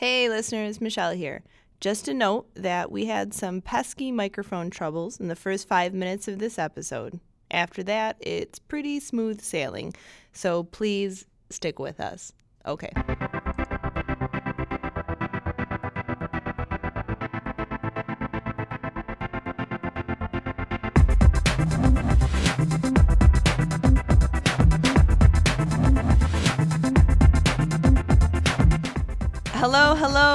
Hey, listeners, Michelle here. Just a note that we had some pesky microphone troubles in the first five minutes of this episode. After that, it's pretty smooth sailing, so please stick with us. Okay.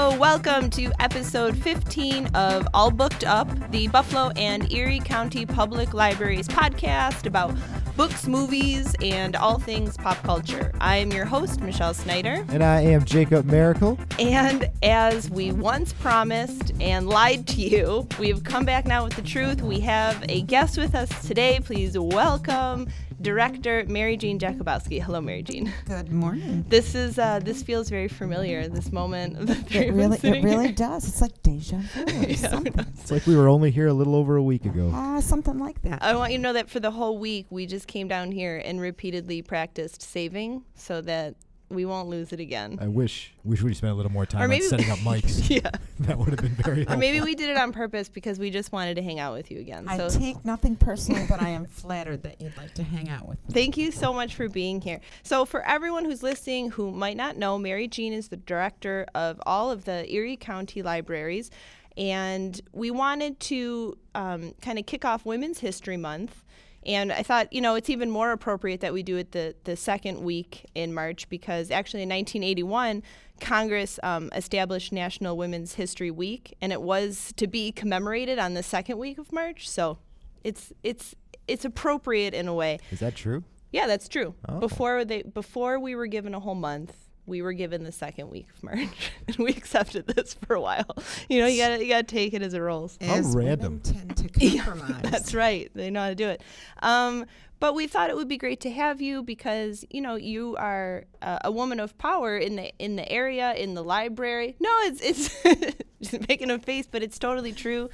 Hello. Welcome to episode 15 of All Booked Up, the Buffalo and Erie County Public Libraries podcast about books, movies, and all things pop culture. I am your host, Michelle Snyder. And I am Jacob Miracle. And as we once promised and lied to you, we've come back now with the truth. We have a guest with us today. Please welcome director Mary Jean Jakubowski. Hello, Mary Jean. Good morning. This is uh, this feels very familiar. This moment of the three It really, it really here. does. It's like deja vu or Yeah. It's like we were only here a little over a week ago. Ah, something like that. I want you to know that for the whole week, we just came down here and repeatedly practiced saving so that we won't lose it again. I wish wish we spent a little more time Or on maybe- setting up mics. yeah. that would have been very Helpful. Or maybe we did it on purpose because we just wanted to hang out with you again. I So take nothing personally, but I am flattered that you'd like to hang out with me. Thank you so much for being here. So, for everyone who's listening who might not know, Mary Jean is the director of all of the Erie County libraries. And we wanted to um, kind of kick off Women's History Month. And I thought, you know, it's even more appropriate that we do it the, the second week in March because actually in 1981, Congress um, established National Women's History Week, and it was to be commemorated on the second week of March. So it's it's it's appropriate in a way. Is that true? Yeah, that's true. Oh. Before they before we were given a whole month, we were given the second week of March, and we accepted this for a while. You know, you gotta you gotta take it as it rolls. How As random. women tend to Yeah, compromise. That's right. They know how to do it. Um, but we thought it would be great to have you because you know you are uh, a woman of power in the in the area in the library. No, it's it's making a face, but it's totally true.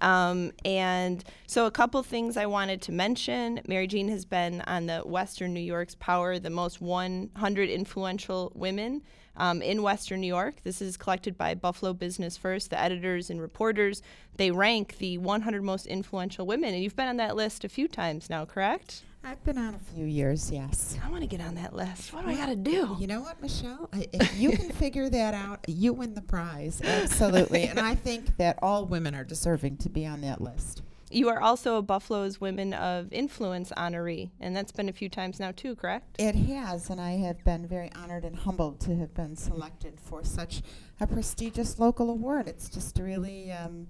Um, and so a couple things I wanted to mention. Mary Jean has been on the Western New York's Power, the most 100 influential women um, in Western New York. This is collected by Buffalo Business First, the editors and reporters. They rank the 100 most influential women, and you've been on that list a few times now, correct? I've been on a few years, yes. I want to get on that list. What do I got to do? You know what, Michelle? I, if you can figure that out, you win the prize. Absolutely. and I think that all women are deserving to be on that list. You are also a Buffalo's Women of Influence honoree, and that's been a few times now too, correct? It has, and I have been very honored and humbled to have been selected for such a prestigious local award. It's just really, um,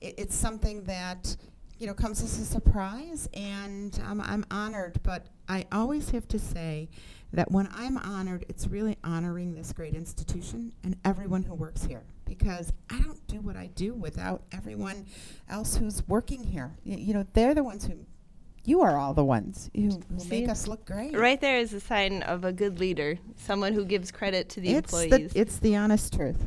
it, it's something that you know comes as a surprise, and I'm, I'm honored. But I always have to say that when I'm honored, it's really honoring this great institution and everyone who works here. Because I don't do what I do without everyone else who's working here. Y- you know, they're the ones who. You are all the ones who, who See? make us look great. Right there is a sign of a good leader, someone who gives credit to the it's employees. The, it's the honest truth.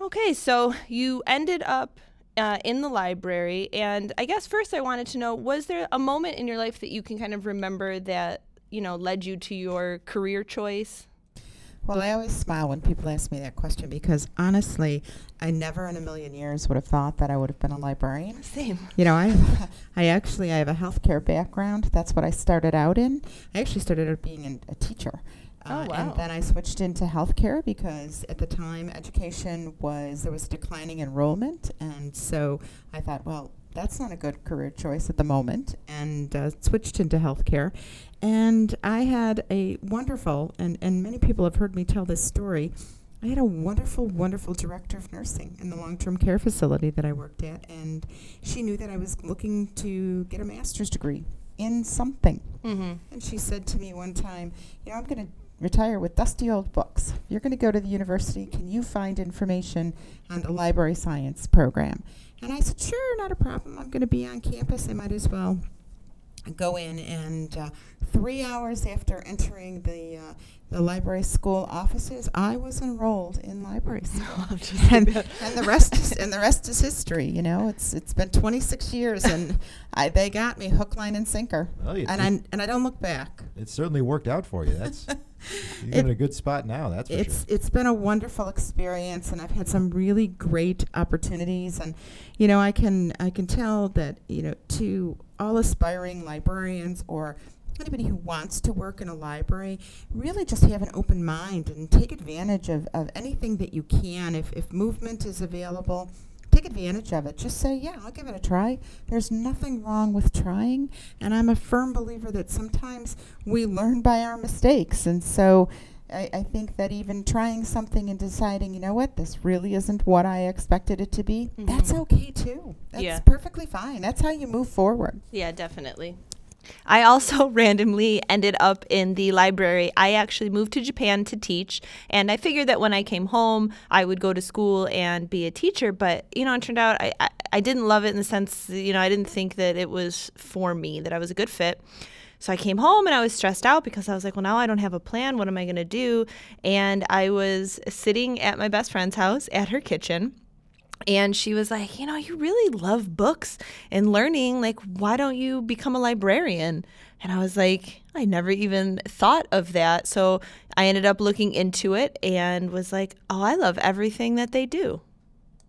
Okay, so you ended up uh, in the library, and I guess first I wanted to know was there a moment in your life that you can kind of remember that, you know, led you to your career choice? Well, I always smile when people ask me that question because honestly, I never in a million years would have thought that I would have been a librarian. Same. You know, I, I actually I have a healthcare background. That's what I started out in. I actually started out being an, a teacher. Oh, Uh, wow. And then I switched into healthcare because at the time education was there was declining enrollment, and so I thought, well, that's not a good career choice at the moment, and uh, switched into healthcare. And I had a wonderful, and, and many people have heard me tell this story. I had a wonderful, wonderful director of nursing in the long term care facility that I worked at, and she knew that I was looking to get a master's degree in something. Mm-hmm. And she said to me one time, You know, I'm going to retire with dusty old books. If you're going to go to the university, can you find information on the library science program? And I said, Sure, not a problem. I'm going to be on campus. I might as well go in and uh, three hours after entering the uh, the library school offices, I was enrolled in library school, and, and the rest is and the rest is history. You know, it's it's been 26 years, and I, they got me hook, line, and sinker, Well, you- and I and I don't look back. It certainly worked out for you. That's you're It- in a good spot now. That's for it's sure. it's been a wonderful experience and I've had some really great opportunities and you know I can I can tell that you know to all aspiring librarians or anybody who wants to work in a library really just have an open mind and take advantage of, of anything that you can if, if movement is available take advantage of it just say yeah i'll give it a try there's nothing wrong with trying and i'm a firm believer that sometimes we learn by our mistakes and so I, I think that even trying something and deciding, you know what, this really isn't what I expected it to be, that's Mhm. okay too. That's Yeah. perfectly fine. That's how you move forward. Yeah, definitely. I also randomly ended up in the library. I actually moved to Japan to teach, and I figured that when I came home, I would go to school and be a teacher. But, you know, it turned out I, I, I didn't love it in the sense, you know, I didn't think that it was for me, that I was a good fit. So I came home and I was stressed out because I was like, well, now I don't have a plan. What am I going to do? And I was sitting at my best friend's house at her kitchen. And she was like, You know, you really love books and learning. Like, why don't you become a librarian? And I was like, I never even thought of that. So I ended up looking into it and was like, Oh, I love everything that they do.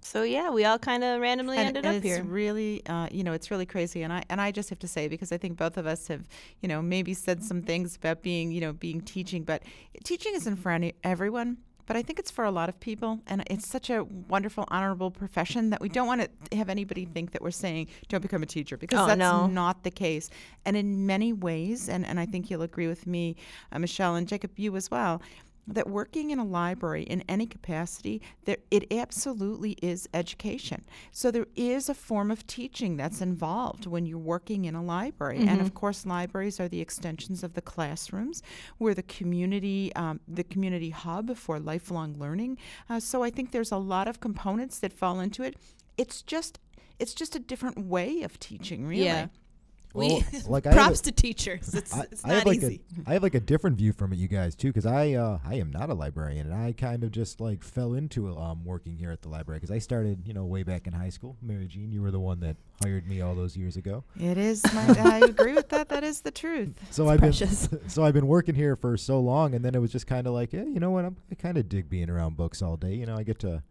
So yeah, we all kind of randomly and, ended and up it's here. really uh, you know it's really crazy and i and i just have to say because i think both of us have you know maybe said some things about being you know being teaching but teaching isn't for any everyone but I think it's for a lot of people, and it's such a wonderful, honorable profession that we don't want to have anybody think that we're saying don't become a teacher because Oh, that's no. not the case. And in many ways, and, and I think you'll agree with me, uh, Michelle and Jacob, you as well, that working in a library in any capacity, there it absolutely is education. So there is a form of teaching that's involved when you're working in a library, and of course, libraries are the extensions of the classrooms. We're the community, um, the community hub for lifelong learning. Uh, so I think there's a lot of components that fall into it. It's just it's just a different way of teaching, really. Yeah. Well, like I have Props a- to teachers. It's, I, it's I not have like easy. a I have like a different view from it, you guys too, because I uh, I am not a librarian, and I kind of just like fell into um, working here at the library because I started you know way back in high school. Mary Jean, you were the one that hired me all those years ago. It is. My, I agree with that. That is the truth. So I've precious. been so I've been working here for so long, and then it was just kind of like, yeah, you know what? I'm, I kind of dig being around books all day. You know, I get to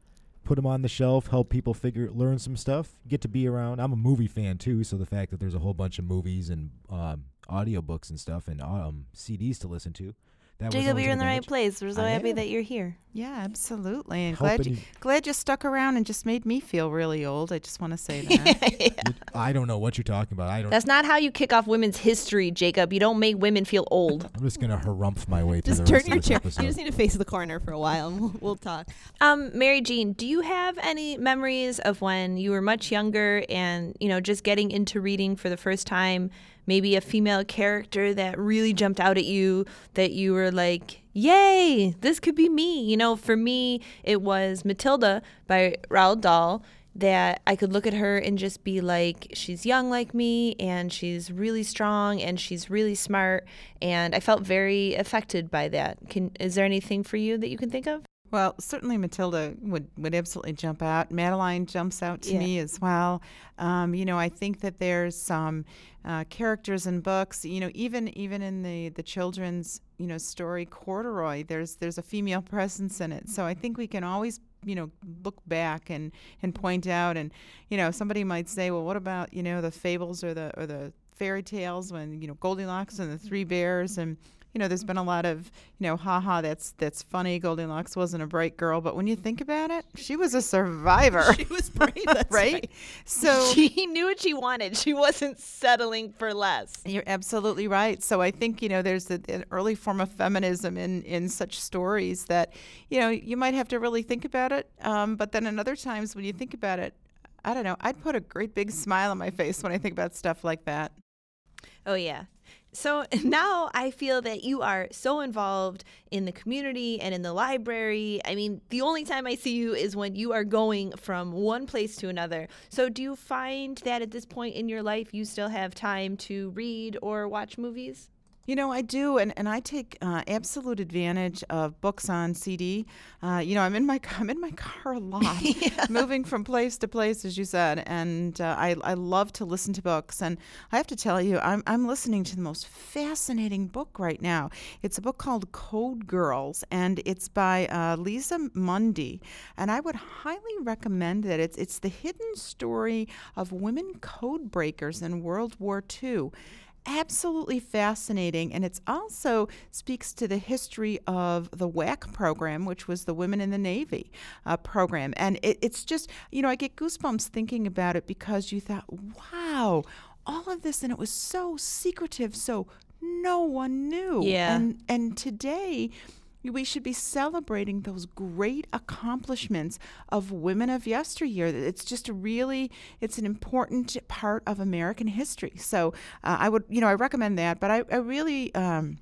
put them on the shelf, help people figure, learn some stuff, get to be around. I'm a movie fan too, so the fact that there's a whole bunch of movies and um, audiobooks and stuff and um, CDs to listen to, that Jacob, always you're in the right place. We're so I happy am. that you're here. Yeah, absolutely. And glad you, glad you stuck around and just made me feel really old. I just want to say that. you- I don't know what you're talking about. I don't. That's not how you kick off women's history, Jacob. You don't make women feel old. I'm just gonna harumph my way through Just the turn your of this chair. episode. You just need to face the corner for a while, and we'll, we'll talk. Um, Mary Jean, do you have any memories of when you were much younger and, you know, just getting into reading for the first time? Maybe a female character that really jumped out at you that you were like, yay, this could be me. You know, for me, it was Matilda by Roald Dahl that I could look at her and just be like, she's young like me and she's really strong and she's really smart. And I felt very affected by that. Can, is there anything for you that you can think of? Well, certainly Matilda would, would absolutely jump out. Madeline jumps out to Yeah. me as well. Um, you know, I think that there's some uh, characters in books. You know, even even in the the children's you know story Corduroy, there's there's a female presence in it. So I think we can always you know look back and and point out and you know somebody might say well what about you know the fables or the or the fairy tales when you know Goldilocks and the three bears and you know there's been a lot of you know haha that's that's funny Goldilocks wasn't a bright girl but when you think about it she was a survivor She was brave. That's right? right. so she knew what she wanted. She wasn't settling for less. You're absolutely right. So I think you know there's a, an early form of feminism in in such stories that you know you might have to really think about it. Um, but then in other times when you think about it, I don't know. I'd put a great big smile on my face when I think about stuff like that. Oh yeah. So now I feel that you are so involved in the community and in the library. I mean, the only time I see you is when you are going from one place to another. So do you find that at this point in your life you still have time to read or watch movies? You know, I do, and, and I take uh, absolute advantage of books on CD. Uh, you know, I'm in my I'm in my car a lot, moving from place to place, as you said, and uh, I I love to listen to books. And I have to tell you, I'm I'm listening to the most fascinating book right now. It's a book called Code Girls, and it's by uh, Liza Mundy. And I would highly recommend that. It's it's the hidden story of women code breakers in World War II absolutely fascinating and it's also speaks to the history of the WAC program which was the women in the navy uh, program and it, it's just you know i get goosebumps thinking about it because you thought wow all of this and it was so secretive so no one knew Yeah. and and today we should be celebrating those great accomplishments of women of yesteryear. It's just a really, it's an important part of American history. So uh, I would, you know, I recommend that. But I, I really, um,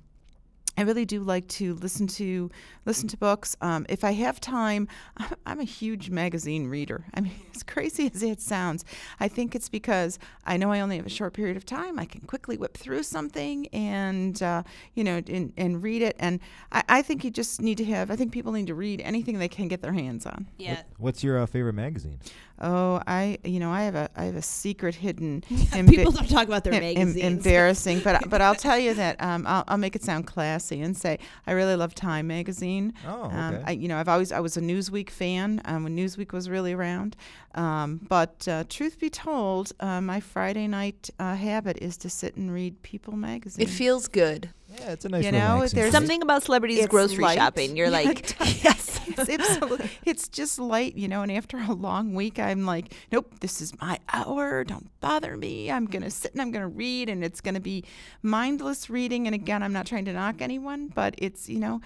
I really do like to listen to listen to books. Um, if I have time, I'm, I'm a huge magazine reader. I mean, as crazy as it sounds, I think it's because I know I only have a short period of time. I can quickly whip through something and uh, you know and, and read it. And I, I think you just need to have. I think people need to read anything they can get their hands on. Yeah. What's your uh, favorite magazine? Oh, I you know I have a I have a secret hidden. People don't talk about their em- em- magazines. embarrassing, but but I'll tell you that um, I'll, I'll make it sound classy and say I really love Time magazine. Oh, Um, okay. I, you know, I've always I was a Newsweek fan um, when Newsweek was really around. Um, but uh, truth be told, uh, my Friday night uh, habit is to sit and read People magazine. It feels good. Yeah, it's a nice You know, there's. Something about celebrities It's grocery light. shopping. You're Yeah, like, yes. It's absolutely. It's just light you know and after a long week i'm like nope this is my hour. Don't bother me. I'm going to mm-hmm. sit and i'm going to read and it's going to be mindless reading and again i'm not trying to knock anyone but it's you know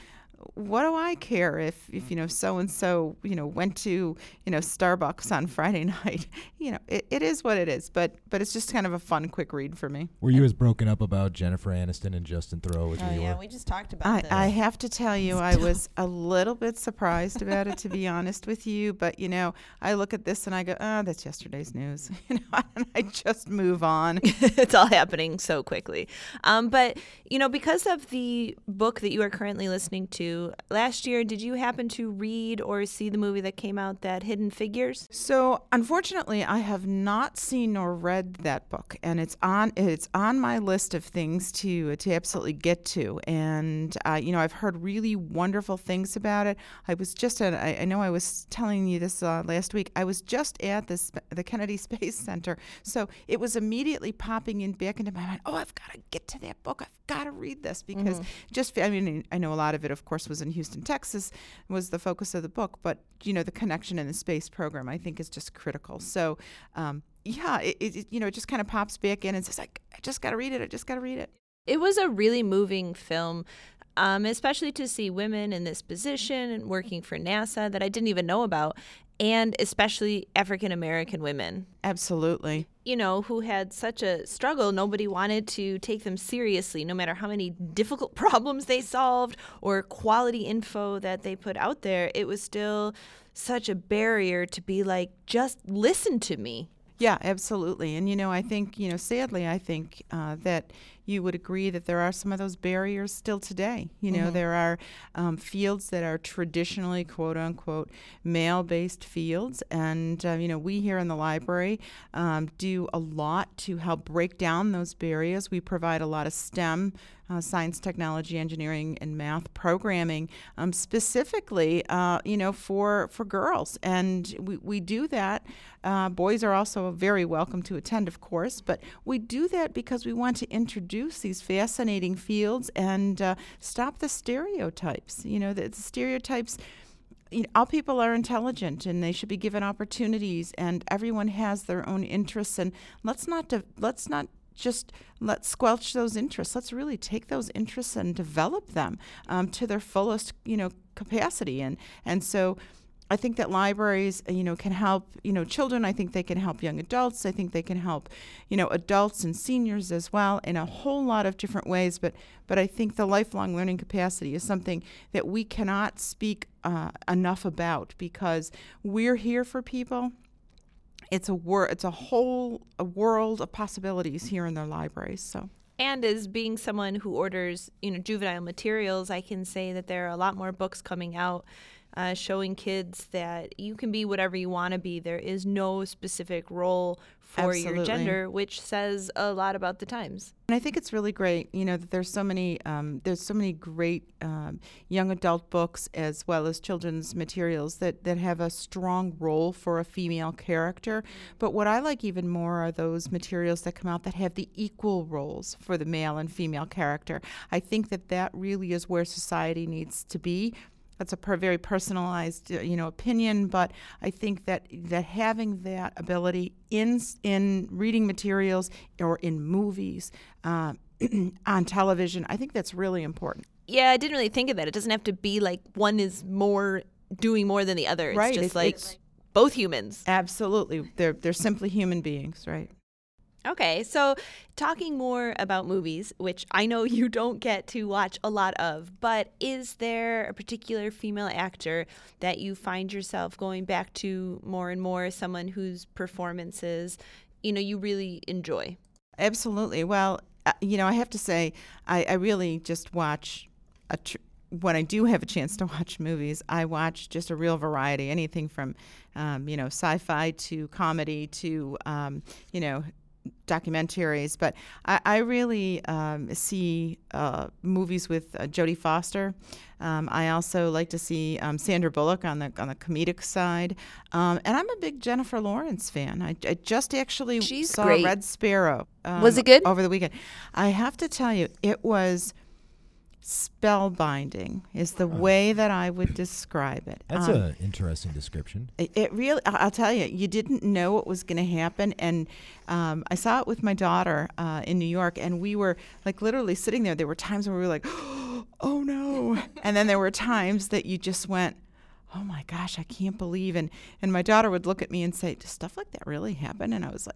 what do I care if, if you know so and so you know went to you know Starbucks on Friday night? You know it, it is what it is, but but it's just kind of a fun quick read for me. Were you as broken up about Jennifer Aniston and Justin Theroux as Oh we yeah, were? we just talked about I, this. I have to tell you, I was a little bit surprised about it, to be honest with you. But you know, I look at this and I go, "Oh, that's yesterday's news," you know, and I just move on. it's all happening so quickly. Um, but you know, because of the book that you are currently listening to, last year, did you happen to read or see the movie that came out, that Hidden Figures? So, unfortunately, I have not seen nor read that book, and it's on it's on my list of things to to absolutely get to. And uh, you know, I've heard really wonderful things about it. I was just at I, I know I was telling you this uh, last week. I was just at the the Kennedy Space Center, so it was immediately popping in back into my mind. Oh, I've got to get to that book. I've got to read this because just I mean I know a lot of it, of course, was in Houston, Texas, was the focus of the book, but you know the connection in the space program I think is just critical. So. Um, yeah, it, it, it- you know, it just kind of pops back in and says, like, I just got to read it. I just got to read it. It was a really moving film, um, especially to see women in this position and working for NASA that I didn't even know about, and especially African American women. Absolutely. you know, who had such a struggle. Nobody wanted to take them seriously, no matter how many difficult problems they solved or quality info that they put out there. It was still such a barrier to be like, just listen to me. Yeah, absolutely. And, you know, I think, you know, sadly, I think uh, that you would agree that there are some of those barriers still today. You know, there are um, fields that are traditionally, quote unquote, male based fields. And, uh, you know, we here in the library um, do a lot to help break down those barriers. We provide a lot of STEM. Uh, science, technology, engineering, and math programming, um, specifically, uh, you know, for for girls, and we, we do that. Uh, boys are also very welcome to attend, of course, but we do that because we want to introduce these fascinating fields and uh, stop the stereotypes. You know, the, the stereotypes you know, all people are intelligent and they should be given opportunities and everyone has their own interests and let's not de- let's not just let's squelch those interests let's really take those interests and develop them um, to their fullest you know capacity and and so I think that libraries, uh, you know, can help, you know, children. I think they can help young adults. I think they can help, you know, adults and seniors as well in a whole lot of different ways. But, but I think the lifelong learning capacity is something that we cannot speak uh, enough about because we're here for people. It's a wor- It's a whole a world of possibilities here in their libraries. So. And as being someone who orders, you know, juvenile materials, I can say that there are a lot more books coming out uh, showing kids that you can be whatever you want to be. There is no specific role for your gender, which says a lot about the times. And I think it's really great, you know, that there's so many um, there's so many great um, young adult books as well as children's materials that that have a strong role for a female character. But what I like even more are those materials that come out that have the equal roles for the male and female character. I think that that really is where society needs to be. That's a per, very personalized, uh, you know, opinion, but I think that that having that ability in in reading materials or in movies, uh, on television, I think that's really important. Yeah, I didn't really think of that. It doesn't have to be like one is more doing more than the other. It's Right, just it's- like it's- both humans. Absolutely, they're they're simply human beings, right? Okay, so talking more about movies, which I know you don't get to watch a lot of, but is there a particular female actor that you find yourself going back to more and more, someone whose performances, you know, you really enjoy? Absolutely. Well, uh, you know, I have to say, I, I really just watch a. Tr- when I do have a chance to watch movies, I watch just a real variety, anything from, um, you know, sci-fi to comedy to, um, you know, documentaries. But I, I really um, see uh, movies with uh, Jodie Foster. Um, I also like to see um, Sandra Bullock on the on the comedic side, um, and I'm a big Jennifer Lawrence fan. I, I just actually She's saw great. Red Sparrow. Um, Was it good? over the weekend? I have to tell you, it was spellbinding. Is the way that I would describe it. That's Um, an interesting description. it, it really, I'll tell you, you didn't know what was going to happen. And um, I saw it with my daughter uh, in New York, and we were like literally sitting there. There were times when we were like, oh no. and then there were times that you just went, oh my gosh, I can't believe. And, and my daughter would look at me and say, does stuff like that really happen? And I was like,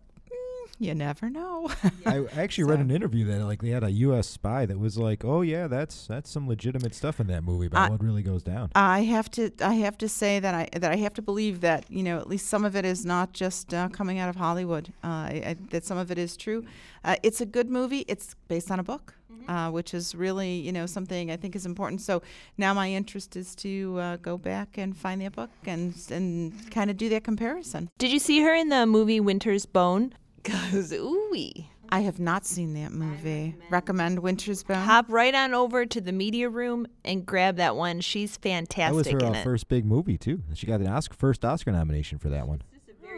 you never know. I actually read an interview that like they had a U.S. spy that was like, "Oh yeah, that's that's some legitimate stuff in that movie about I- what really goes down." I have to I have to say that I that I have to believe that you know at least some of it is not just uh, coming out of Hollywood. Uh, I, I, that some of it is true. Uh, it's a good movie. It's based on a book, uh, which is really you know something I think is important. So now my interest is to uh, go back and find that book and and kind of do that comparison. Did you see her in the movie Winter's Bone? Cause ooh I have not seen that movie. Recommend Winter's Bone. Hop right on over to the media room and grab that one. She's fantastic. That was her in uh, it. first big movie too. She got an Oscar first Oscar nomination for that one.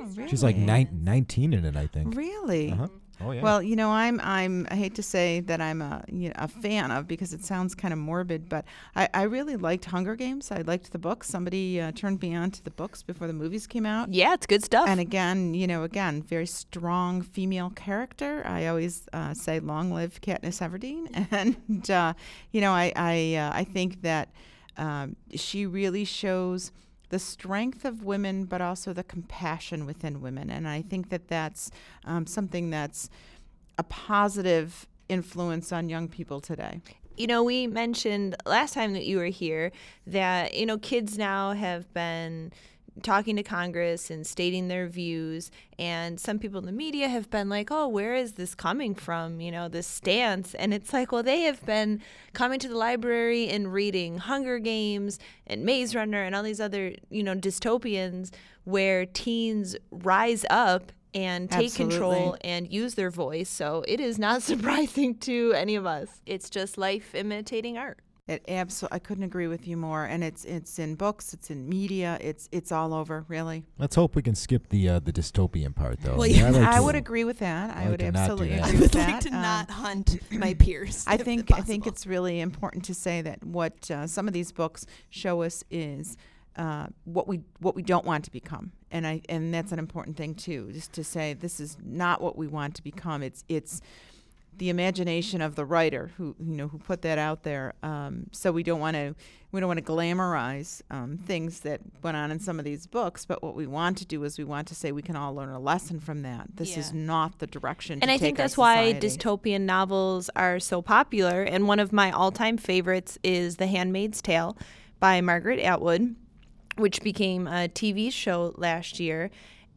Oh, She's like really? nine, 19 in it, I think. Really? Uh-huh. Oh yeah. Well, you know, I'm I'm I hate to say that I'm a you know, a fan of because it sounds kind of morbid, but I, I really liked Hunger Games. I liked the books. Somebody uh, turned me on to the books before the movies came out. yeah, it's good stuff. And again, you know, again, very strong female character. I always uh, say, "Long live Katniss Everdeen," and uh, you know, I I uh, I think that um, she really shows the strength of women, but also the compassion within women. And I think that that's um, something that's a positive influence on young people today. you know, we mentioned last time that you were here that, you know, kids now have been talking to Congress and stating their views. And some people in the media have been like, oh, where is this coming from? You know, this stance. And it's like, well, they have been coming to the library and reading Hunger Games and Maze Runner and all these other, you know, dystopians where teens rise up and take control and use their voice. So it is not surprising to any of us. It's just life imitating art. It absolutely, I couldn't agree with you more. And it's it's in books, it's in media, it's it's all over, really. Let's hope we can skip the uh, the dystopian part though. Well, Yeah, yeah, like I to- would agree with that. I I would to not do absolutely that. I would with like to Um, not hunt my peers. I think I think it's really important to say that what uh, some of these books show us is uh, what we what we don't want to become, and I and that's an important thing too. Just to say this is not what we want to become. It's it's the imagination of the writer who you know who put that out there. Um, so we don't want to we don't want to glamorize um, things that went on in some of these books, but what we want to do is we want to say we can all learn a lesson from that. This is not the direction. And I think that's why dystopian novels are so popular. And one of my all time favorites is The Handmaid's Tale by Margaret Atwood, which became a TV show last year.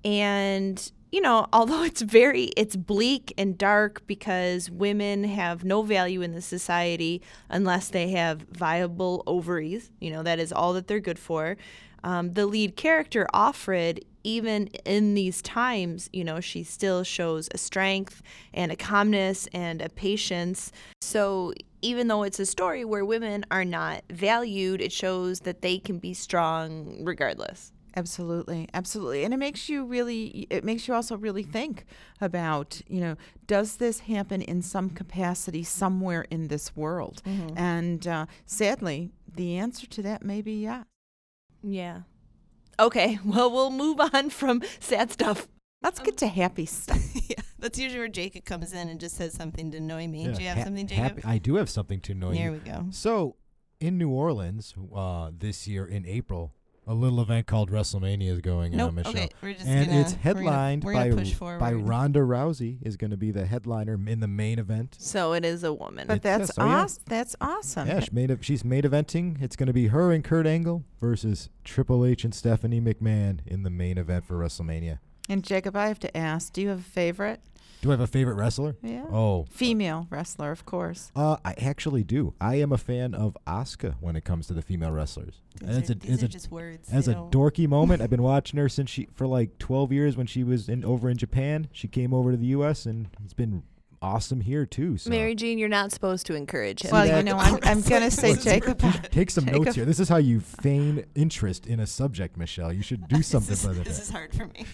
And you know, although it's very it's bleak and dark because women have no value in the society unless they have viable ovaries. You know, that is all that they're good for. Um, the lead character, Offred, even in these times, you know, she still shows a strength and a calmness and a patience. So even though it's a story where women are not valued, it shows that they can be strong regardless. Absolutely, absolutely, and it makes you really. It makes you also really think about, you know, does this happen in some capacity somewhere in this world? And uh, sadly, the answer to that may be yes. Yeah. Okay, well, we'll move on from sad stuff. Let's get to happy stuff. yeah, that's usually where Jacob comes in and just says something to annoy me. Yeah, Do you have ha- something, happy- Jacob? I do have something to annoy There you. we go. So, in New Orleans, uh, this year in April, a little event called WrestleMania is going Nope. on, Michelle. Okay, we're just and gonna, it's we're gonna- headlined we're by gonna, push by Ronda Rousey is going to be the headliner in the main event. So it is a woman. But It- that's yes, oh, yeah. awesome. That's awesome. Yeah, she made a, she's main eventing. It's going to be her and Kurt Angle versus Triple H and Stephanie McMahon in the main event for WrestleMania. And Jacob, I have to ask, do you have a favorite? Do I have a favorite wrestler? Yeah. Oh, Female wrestler, of course. uh, I actually do. I am a fan of Asuka when it comes to the female wrestlers. These And it's are, a, these it's are a just words. As a don't- dorky moment, I've been watching her since she for like 12 years when she was in over in Japan. She came over to the U.S. and it's been awesome here too. So Mary Jean, you're not supposed to encourage him. Well, that- you know, I'm, I'm going to say, Jacob, take some Jacob. notes here. This is how you feign interest in a subject, Michelle. You should do something this, for is, this is hard for me.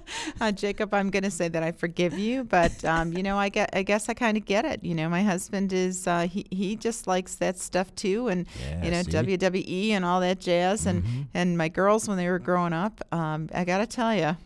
uh, Jacob, I'm going to say that I forgive you, but um, you know, I get, I guess I kind of get it. You know, my husband is, uh, he, he just likes that stuff too, and Yeah, you know, see? WWE and all that jazz, and Mhm. and my girls when they were growing up, um, I got to tell you,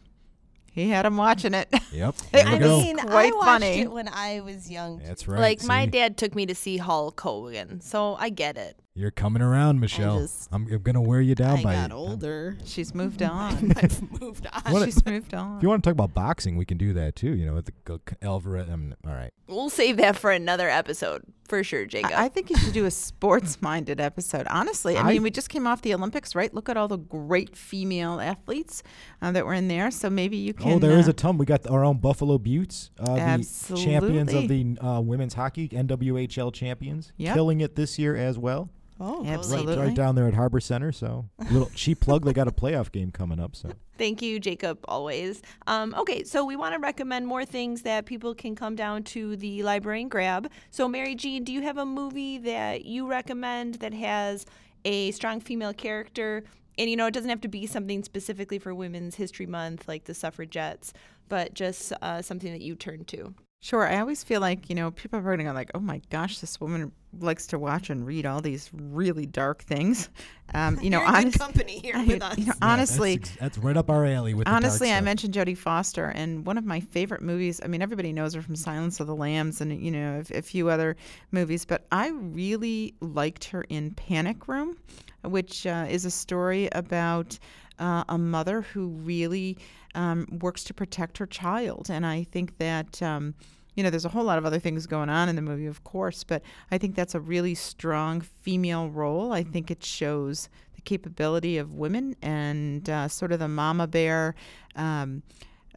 he had them watching it. Yep. It I go. mean, I quite watched funny. it when I was young. That's right. like my dad took me to see Hulk Hogan, so I get it. You're coming around, Michelle. just- I'm, I'm gonna wear you down I by got it. older. She's moved on. I've moved on. What a- She's moved on. If you want to talk about boxing, we can do that too. You know, with the g- Alvarez. Um, all right. We'll save that for another episode for sure, Jacob. I I think you should do a sports-minded episode. Honestly, I, I- mean, we just came off the Olympics, right? Look at all the great female athletes uh, that were in there. So maybe you can. oh, there is uh, a ton. We got our own Buffalo Beauts, uh, the champions of the uh, women's hockey NWHL champions, Yep. killing it this year as well. Oh, Right, Absolutely. right down there at Harbor Center. So, little cheap plug. They got a playoff game coming up. So, Thank you, Jacob, always. Um, okay, so we want to recommend more things that people can come down to the library and grab. So, Mary Jean, do you have a movie that you recommend that has a strong female character? And, you know, it doesn't have to be something specifically for Women's History Month, like the suffragettes, but just uh, something that you turn to. Sure. I always feel like, you know, people are going to go like, oh my gosh, this woman likes to watch and read all these really dark things. Um, you know, You're in good honest, company here I- with us. you know, Yeah, honestly, that's, ex- that's right up our alley with honestly, the I mentioned Jodie Foster, and one of my favorite movies. I mean, everybody knows her from Silence of the Lambs, and you know, a, a few other movies. But I really liked her in Panic Room, which uh, is a story about uh, a mother who really um, works to protect her child, and I think that. Um, you know, there's a whole lot of other things going on in the movie, of course, but I think that's a really strong female role. I think it shows the capability of women and uh, sort of the mama bear, um,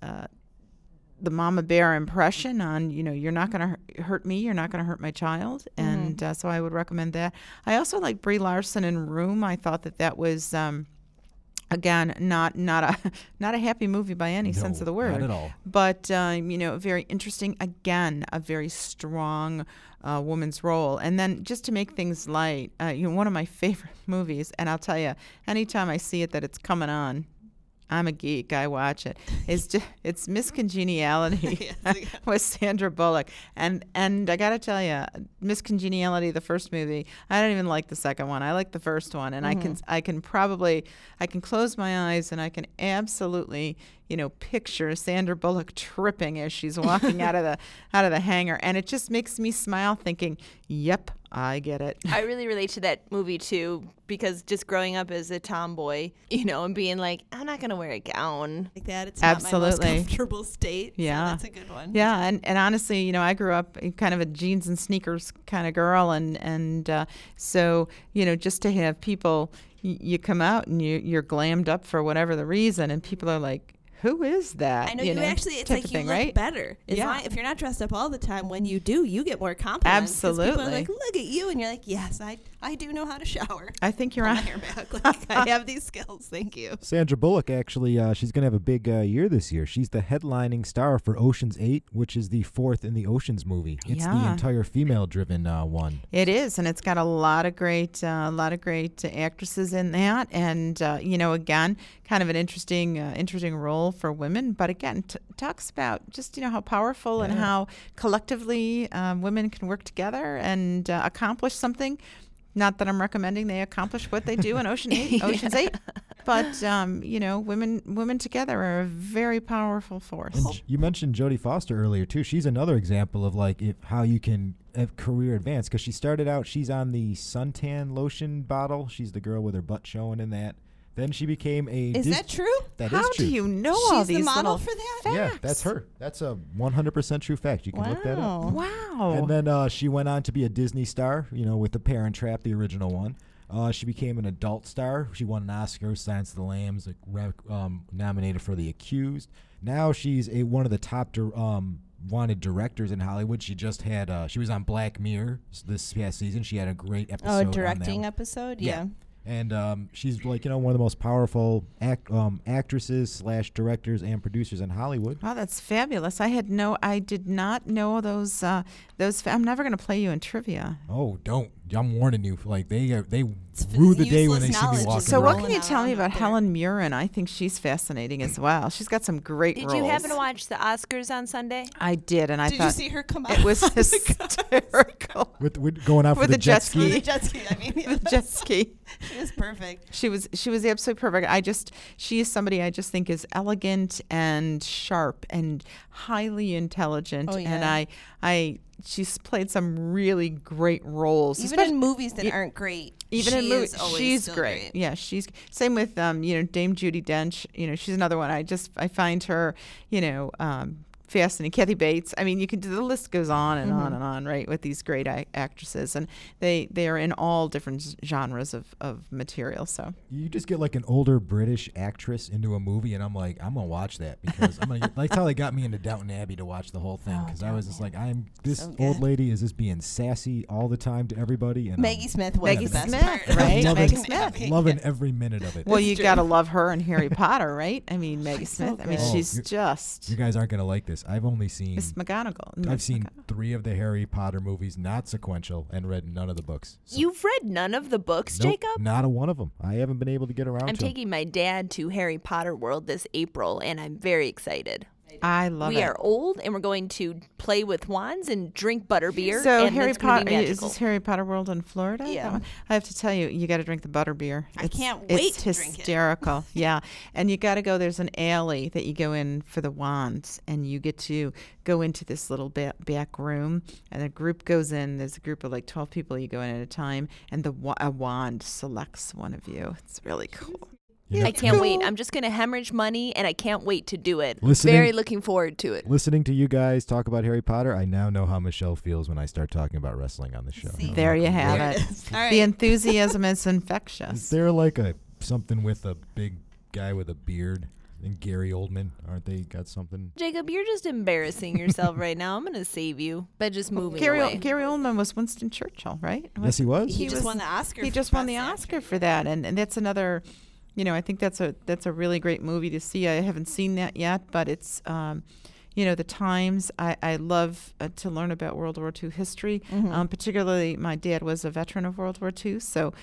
uh, the mama bear impression on, you know, you're not going to hurt me, you're not going to hurt my child. And uh, so I would recommend that. I also like Brie Larson in Room. I thought that that was. Um, Again, not not a not a happy movie by any sense of the word Not at all. but um, you know, very interesting. Again, a very strong uh, woman's role. And then just to make things light, uh, you know, one of my favorite movies, and I'll tell you, anytime I see it that it's coming on, I'm a geek. I watch it. It's just, it's Miss Congeniality with Sandra Bullock, and and I gotta tell you, Miss Congeniality, the first movie, I don't even like the second one. I like the first one, and I can mm-hmm. I can probably I can close my eyes and I can absolutely you know picture Sandra Bullock tripping as she's walking out of the out of the hangar, and it just makes me smile thinking, "Yep, I get it." I really relate to that movie too because just growing up as a tomboy, you know, and being like, I'm not gonna wear a gown. like that. It's not my Absolutely. most comfortable state. so Yeah. that's a good one. Yeah, and, and honestly, you know, I grew up kind of a jeans and sneakers kind of girl, and and uh, so you know, just to have people, you come out and you you're glammed up for whatever the reason, and people are like, "Who is that?" I know you, actually. It's like you thing, look right? better. As Yeah. long- if you're not dressed up all the time, when you do, you get more compliments. 'cause People are Absolutely. like, look at you, and you're like, yes, I, I do know how to shower. I think you're on. hair back. Like, I have these skills. Thank you. Sandra Bullock actually, uh, she's gonna have a big uh, year this year. She's the headlining star for Ocean's Eight, which is the fourth in the Ocean's movie. It's the entire female-driven uh, one. It is, and it's got a lot of great, uh, a lot of great uh, actresses in that, and uh, you know, again, kind of an interesting, uh, interesting role for women. But again, t- talks about just you know how powerful and how collectively um, women can work together and uh, accomplish something. Not that I'm recommending they accomplish what they do in Ocean Eight, Ocean's Eight, but um, you know, women, women together are a very powerful force. And you mentioned Jodie Foster earlier too. She's another example of like if, how you can have career advance because she started out. She's on the suntan lotion bottle. She's the girl with her butt showing in that. Then she became a. Is Dis- that true? That is How true. do you know She's all the these model little for that? Yeah, that's her. That's a 100% true fact. You can look that up. Wow. Wow. And then uh, she went on to be a Disney star, you know, with The Parent Trap, the original one. Uh, she became an adult star. She won an Oscar, Silence of the Lambs, like, re- um, nominated for The Accused. Now she's a one of the top dir- um, wanted directors in Hollywood. She just had uh, she was on Black Mirror s- this past season. She had a great episode. Oh, on that directing one. episode? Yeah. Yeah. And um, she's like you know one of the most powerful act um, actresses slash directors and producers in Hollywood. Wow, that's fabulous. I had no, I did not know those. Uh, those. Fa- I'm never going to play you in trivia. Oh, don't! I'm warning you. Like they are, they rue the day when they useless see me knowledge. walking It's So, what around. can you tell me about up there. Helen Mirren? I think she's fascinating as well. She's got some great Did roles. you happen to watch the Oscars on Sunday? I did, and I Did you thought see her come out? it was of the car? hysterical. with, with going out With for the, the jet ski. On the jet ski. I mean, the jet ski. It was perfect. She was she was absolutely perfect. I just she is somebody I just think is elegant and sharp and highly intelligent. Oh, And yeah. I I she's played some really great roles. Even in movies that e- aren't great, even in movies, she's still great. Yeah, she's same with um, you know, Dame Judi Dench. You know, she's another one. I just I find her, you know, um, fascinating. Kathy Bates. I mean, you can do the list goes on and Mm-hmm. on and on, right? With these great a- actresses, and they they are in all different genres of of material. So You just get like an older British actress into a movie, and I'm like, I'm gonna watch that because I'm gonna. Get, like how they got me into Downton Abbey to watch the whole thing Oh, because I was just like, I'm this So old lady is just being sassy all the time to everybody, and Maggie I'm Smith was Maggie the best Smith, part. right? Love Maggie. Smith. loving every minute of it. well, It's you true. got to love her and Harry Potter, right? I mean, Maggie so Smith. I mean, good. Oh, she's just you guys aren't gonna like this. I've only seen. Miss McGonagall. I've seen McGonagall. three of the Harry Potter movies, not sequential, and read none of the books. So- You've read none of the books, Nope, Jacob? Not a one of them. I haven't been able to get around I'm to. 'em. my dad to Harry Potter World this April, and I'm very excited. I love we it. We are old, and we're going to play with wands and drink butterbeer. So and Harry Potter is this Harry Potter World in Florida? Yeah. I have to tell you, you got to drink the butter beer. I can't it's wait to drink it. hysterical. yeah, and you got to go. There's an alley that you go in for the wands, and you get to go into this little ba- back room, and a group goes in. There's a group of like 12 people. You go in at a time, and the wa- a wand selects one of you. It's really cool. You know, I can't wait. I'm just going to hemorrhage money, and I can't wait to do it. Listening- Very looking forward to it. listening to you guys talk about Harry Potter, I now know how Michelle feels when I start talking about wrestling on the show. See? There you have lie. There it. it is. All right. The enthusiasm is infectious. Is infectious. there like a something with a big guy with a beard and Gary Oldman? Aren't they got something? Jacob, you're just embarrassing yourself right now. I'm going to save you by just moving Gary, away. Gary Oldman was Winston Churchill, right? Yes, he was. he, he just was- won the Oscar. he for just won the Oscar for that, and, and that's another, you know, I think that's a that's a really great movie to see. I haven't seen that yet, but it's, um, you know, the times. I I love uh, to learn about World War II history. Mm-hmm. Um, particularly, my dad was a veteran of World War II, so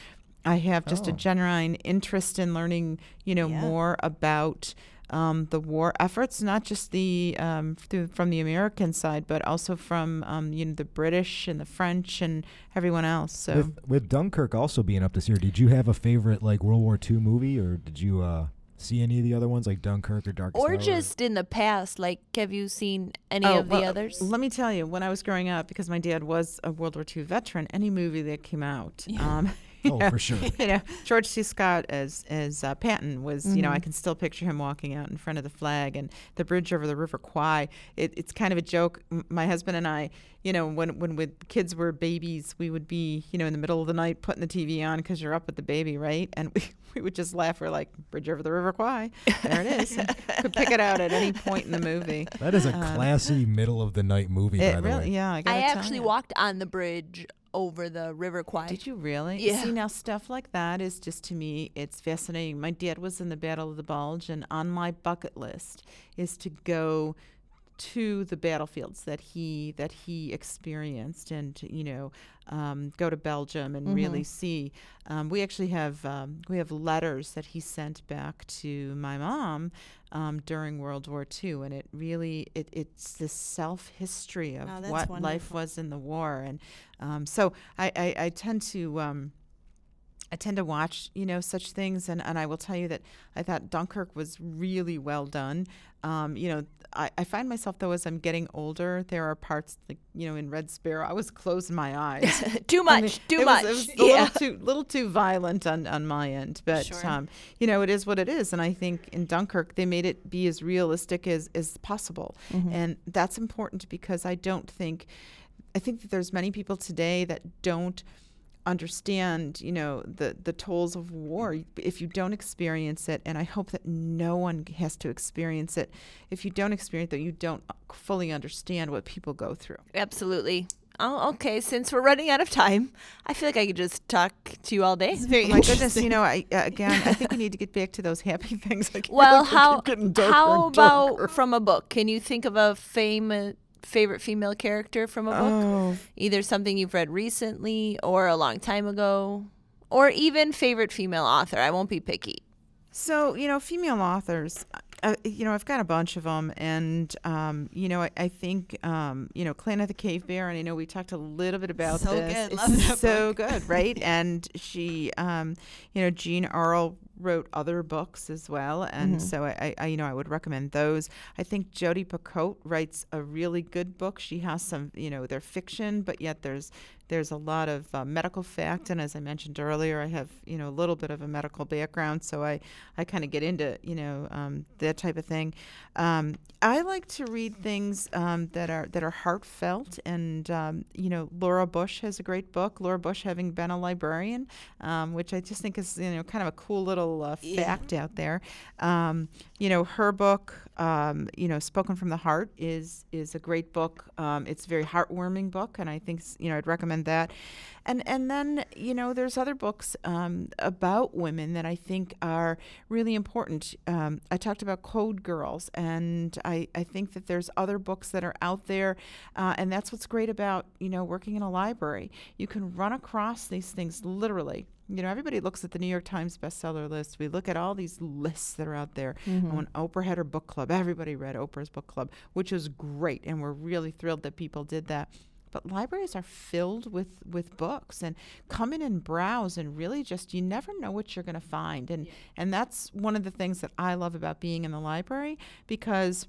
I have just a Oh. genuine interest in learning, you know, Yeah. more about um, the war efforts, not just the um, through, from the American side, but also from um, you know the British and the French and everyone else. So With, with Dunkirk also being up this year, did you have a favorite like World War II movie, or did you uh, see any of the other ones like Dunkirk or Dark? Or Hour? just in the past, like have you seen any Oh, of the others? Let me tell you, when I was growing up, because my dad was a World War II veteran, any movie that came out, um, you oh, know, for sure. you know, George C. Scott as as uh, Patton was, you know, I Mhm. can still picture him walking out in front of the flag and the bridge over the River Kwai. It, it's kind of a joke. M- my husband and I, you know, when when we, kids were babies, we would be, you know, in the middle of the night putting the TV on because you're up with the baby, right? And we, we would just laugh. We're like, bridge over the River Kwai. There it is. Could pick it out at any point in the movie. That is a Um, classy middle of the night movie, It by the really, way. yeah. I, I actually ya. walked on the bridge over the River Kwai. Did you really? Yeah. See, now stuff like that is just to me, it's fascinating. My dad was in the Battle of the Bulge, and on my bucket list is to go to the battlefields that he that he experienced, and you know, um, go to Belgium and really see. Um, we actually have um, we have letters that he sent back to my mom um, during World War II, and it really it, it's this self history of Oh, what life was in the war, and um, so I, I, I tend to um, I tend to watch you know such things, and, and I will tell you that I thought Dunkirk was really well done. Um, you know, I, I find myself though as I'm getting older, there are parts like you know in Red Sparrow, I was closing my eyes. too I much, mean, too it much. Was, it was a yeah. little too little too violent on, on my end, but Sure. um, you know it is what it is, and I think in Dunkirk they made it be as realistic as as possible, Mm-hmm. and that's important because I don't think I think that there's many people today that don't understand you know the the tolls of war if you don't experience it and i hope that no one has to experience it if you don't experience it you don't fully understand what people go through Absolutely. Oh, okay. Since we're running out of time, I feel like I could just talk to you all day. Very Oh my goodness, you know, I, uh, again, I think we need to get back to those happy things. Well, how how about from a book? Can you think of a famous favorite female character from a book? Oh, Either something you've read recently or a long time ago, or even favorite female author. I won't be picky. so you know, female authors. Uh, you know, I've got a bunch of them, and um, you know, I, I think um, you know, Clan of the Cave Bear, and I know we talked a little bit about So this. good. It's that so book. good, right? and she, um, you know, Jean Auel wrote other books as well, and Mhm. so I, I, I, you know, I would recommend those. I think Jodi Picoult writes a really good book. She has some, you know, they're fiction, but yet there's there's a lot of uh, medical fact, and as I mentioned earlier, I have you know a little bit of a medical background, so I I kind of get into you know um, that type of thing. Um, I like to read things um, that are that are heartfelt, and um, you know Laura Bush has a great book. Laura Bush, having been a librarian, um, which I just think is you know kind of a cool little uh, Yeah. fact out there. Um, you know her book, um, you know Spoken from the Heart is is a great book. Um, it's a very heartwarming book, and I think you know I'd recommend that. And and then you know there's other books um, about women that I think are really important. Um, I talked about Code Girls, and I, I think that there's other books that are out there, uh, and that's what's great about you know working in a library. You can run across these things literally. You know, everybody looks at the New York Times bestseller list. We look at all these lists that are out there. And when Oprah had her book club, everybody read Oprah's book club, which is great, and we're really thrilled that people did that. But libraries are filled with with books, and come in and browse, and really just you never know what you're going to find, and and that's one of the things that I love about being in the library because.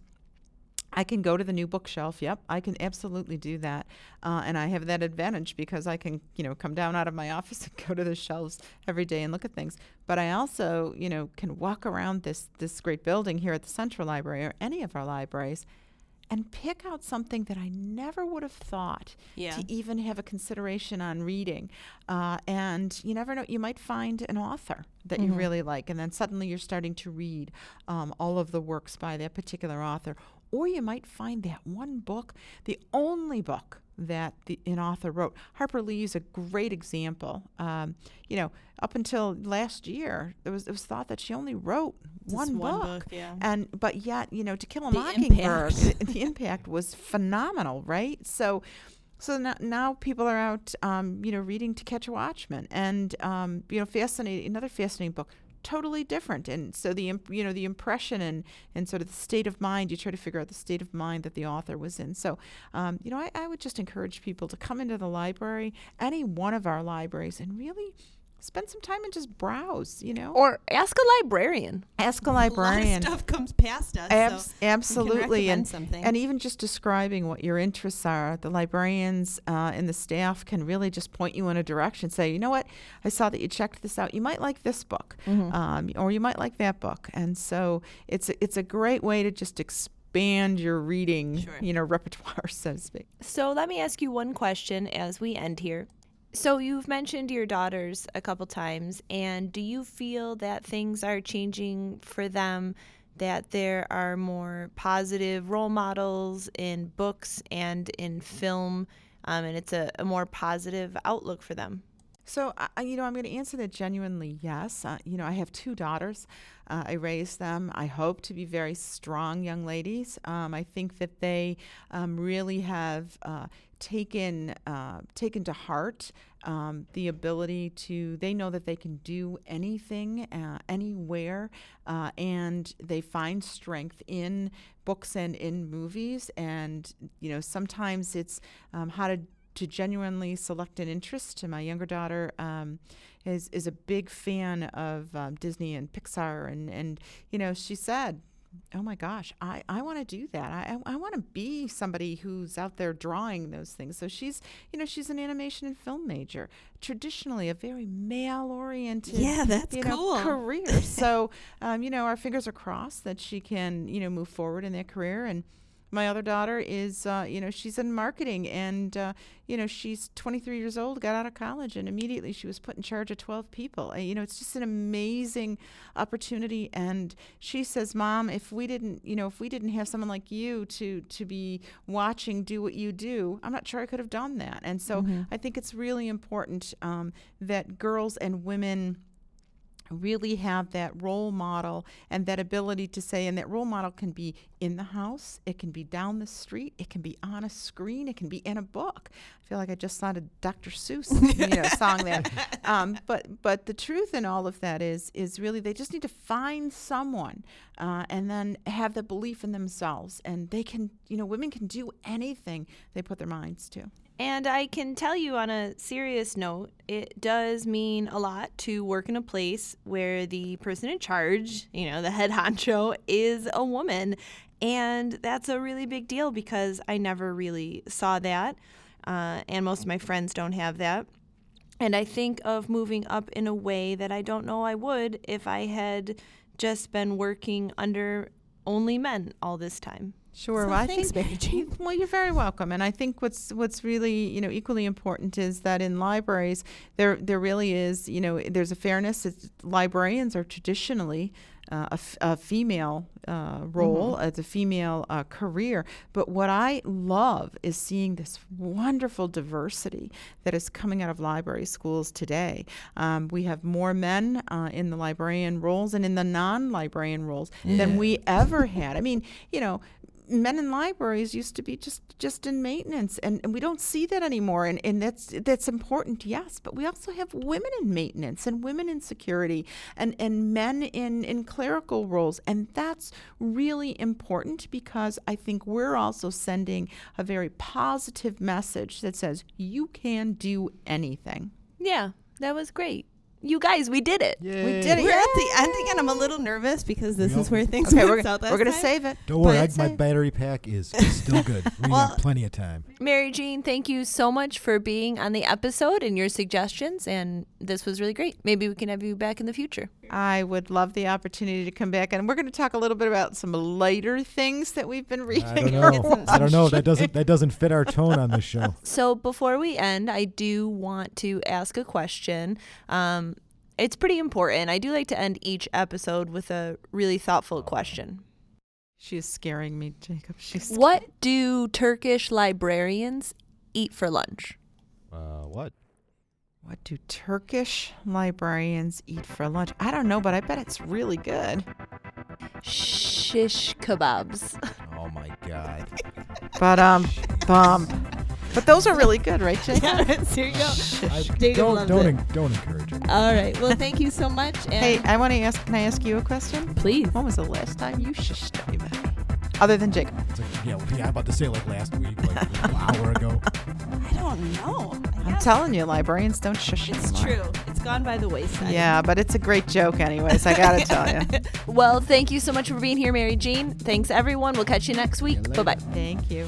I can go to the new bookshelf. Yep, I can absolutely do that, uh, and I have that advantage because I can, you know, come down out of my office and go to the shelves every day and look at things. But I also, you know, can walk around this this great building here at the Central Library or any of our libraries, and pick out something that I never would have thought Yeah. to even have a consideration on reading. Uh, and you never know, you might find an author that you really like, and then suddenly you're starting to read um, all of the works by that particular author. Or you might find that one book, the only book that the, an author wrote. Harper Lee is a great example. Um, you know, up until last year, it was it was thought that she only wrote one, one book. book, yeah. And but yet, you know, To Kill a The Mockingbird, impact. the impact was phenomenal, right? So So now, now people are out, um, you know, reading To Catch a Watchman, and um, you know, fascinating. Another fascinating book, totally different. And so the you know the impression and and sort of the state of mind. You try to figure out the state of mind that the author was in. So um, you know, I, I would just encourage people to come into the library, any one of our libraries, and really spend some time and just browse. You know, Or ask a librarian. ask a A lot librarian. of stuff comes past us. Abs- so absolutely, recommend and something. and even just describing what your interests are, the librarians uh, and the staff can really just point you in a direction. Say, you know what, I saw that you checked this out. You might like this book, um, or you might like that book. And so it's a, it's a great way to just expand your reading, Sure. you know, repertoire, so to speak. So let me ask you one question as we end here. So you've mentioned your daughters a couple times, and do you feel that things are changing for them? That there are more positive role models in books and in film, um, and it's a, a more positive outlook for them. So, you know, I'm going to answer that genuinely yes. Uh, you know, I have two daughters. Uh, I raised them. I hope to be very strong young ladies. Um, I think that they um, really have uh, taken uh, taken to heart um, the ability to. They know that they can do anything, uh, anywhere, uh, and they find strength in books and in movies. And you know, sometimes it's um, how to to genuinely select an interest. My younger daughter um, is is a big fan of um, Disney and Pixar, and and you know she said. Oh my gosh, I, I want to do that. I, I, I want to be somebody who's out there drawing those things. So she's, you know, she's an animation and film major. Traditionally, a very male-oriented, Yeah, that's you know, cool. career. so, um, you know, our fingers are crossed that she can, you know, move forward in that career. And my other daughter is, uh, you know, she's in marketing, and uh, you know, she's 23 years old, got out of college, and immediately she was put in charge of 12 people. Uh, you know, it's just an amazing opportunity. And she says, "Mom, if we didn't, you know, if we didn't have someone like you to to be watching do what you do, I'm not sure I could have done that." And so I think it's really important um, that girls and women really have that role model and that ability to say and that role model can be in the house it can be down the street it can be on a screen it can be in a book. I feel like i just saw a dr seuss you know song there. Um, but but the truth in all of that is is really they just need to find someone uh, and then have the belief in themselves. And they can you know women can do anything they put their minds to And I can tell you on a serious note, it does mean a lot to work in a place where the person in charge, you know, the head honcho, is a woman. And that's a really big deal because I never really saw that. Uh, and most of my friends don't have that. And I think of moving up in a way that I don't know I would if I had just been working under only men all this time. Sure. So well, I thanks, think Mary Jane. well, you're very welcome. And I think what's what's really you know equally important is that in libraries there there really is you know there's a fairness. It's, librarians are traditionally uh, a, f- a female uh, role as a female uh, career. But what I love is seeing this wonderful diversity that is coming out of library schools today. Um, we have more men uh, in the librarian roles and in the non-librarian roles than we ever had. I mean, you know men in libraries used to be just just in maintenance and, and we don't see that anymore and, and that's that's important yes but we also have women in maintenance and women in security and and men in in clerical roles and that's really important because i think we're also sending a very positive message that says you can do anything Yeah, that was great. You guys, we did it. we did it We're at the end again. I'm a little nervous because this Yep. is where things okay went we're, south we're gonna time. save it Don't worry, I, my battery pack is still good. We Well- have plenty of time. Mary Jean, thank you so much for being on the episode and your suggestions. And this was really great. Maybe we can have you back in the future. I would love the opportunity to come back, and we're going to talk a little bit about some lighter things that we've been reading. I don't know. I don't know. That doesn't that doesn't fit our tone on this show. So before we end, I do want to ask a question. Um, it's pretty important. I do like to end each episode with a really thoughtful question. She is scaring me, Jacob. She's What do Turkish librarians eat for lunch? Uh, what? What do Turkish librarians eat for lunch? I don't know, but I bet it's really good. Shish kebabs. Oh my god. But um, bump. But those are really good, right, Jake? Yeah, there you go. I, Jacob don't loves don't it. en- don't encourage her. All right. Well, thank you so much. And Hey, I want to ask. Can I ask you a question? please. When was the last time you shushed anybody? Other than Jacob. It's like, yeah, well, yeah, I'm about to say like last week, like an hour ago. I don't know. I I'm telling you, librarians don't shush it's anymore. true. It's gone by the wayside. Yeah, but it's a great joke, anyways. I gotta tell you. Well, thank you so much for being here, Mary Jean. Thanks, everyone. We'll catch you next week. Bye bye. Thank you.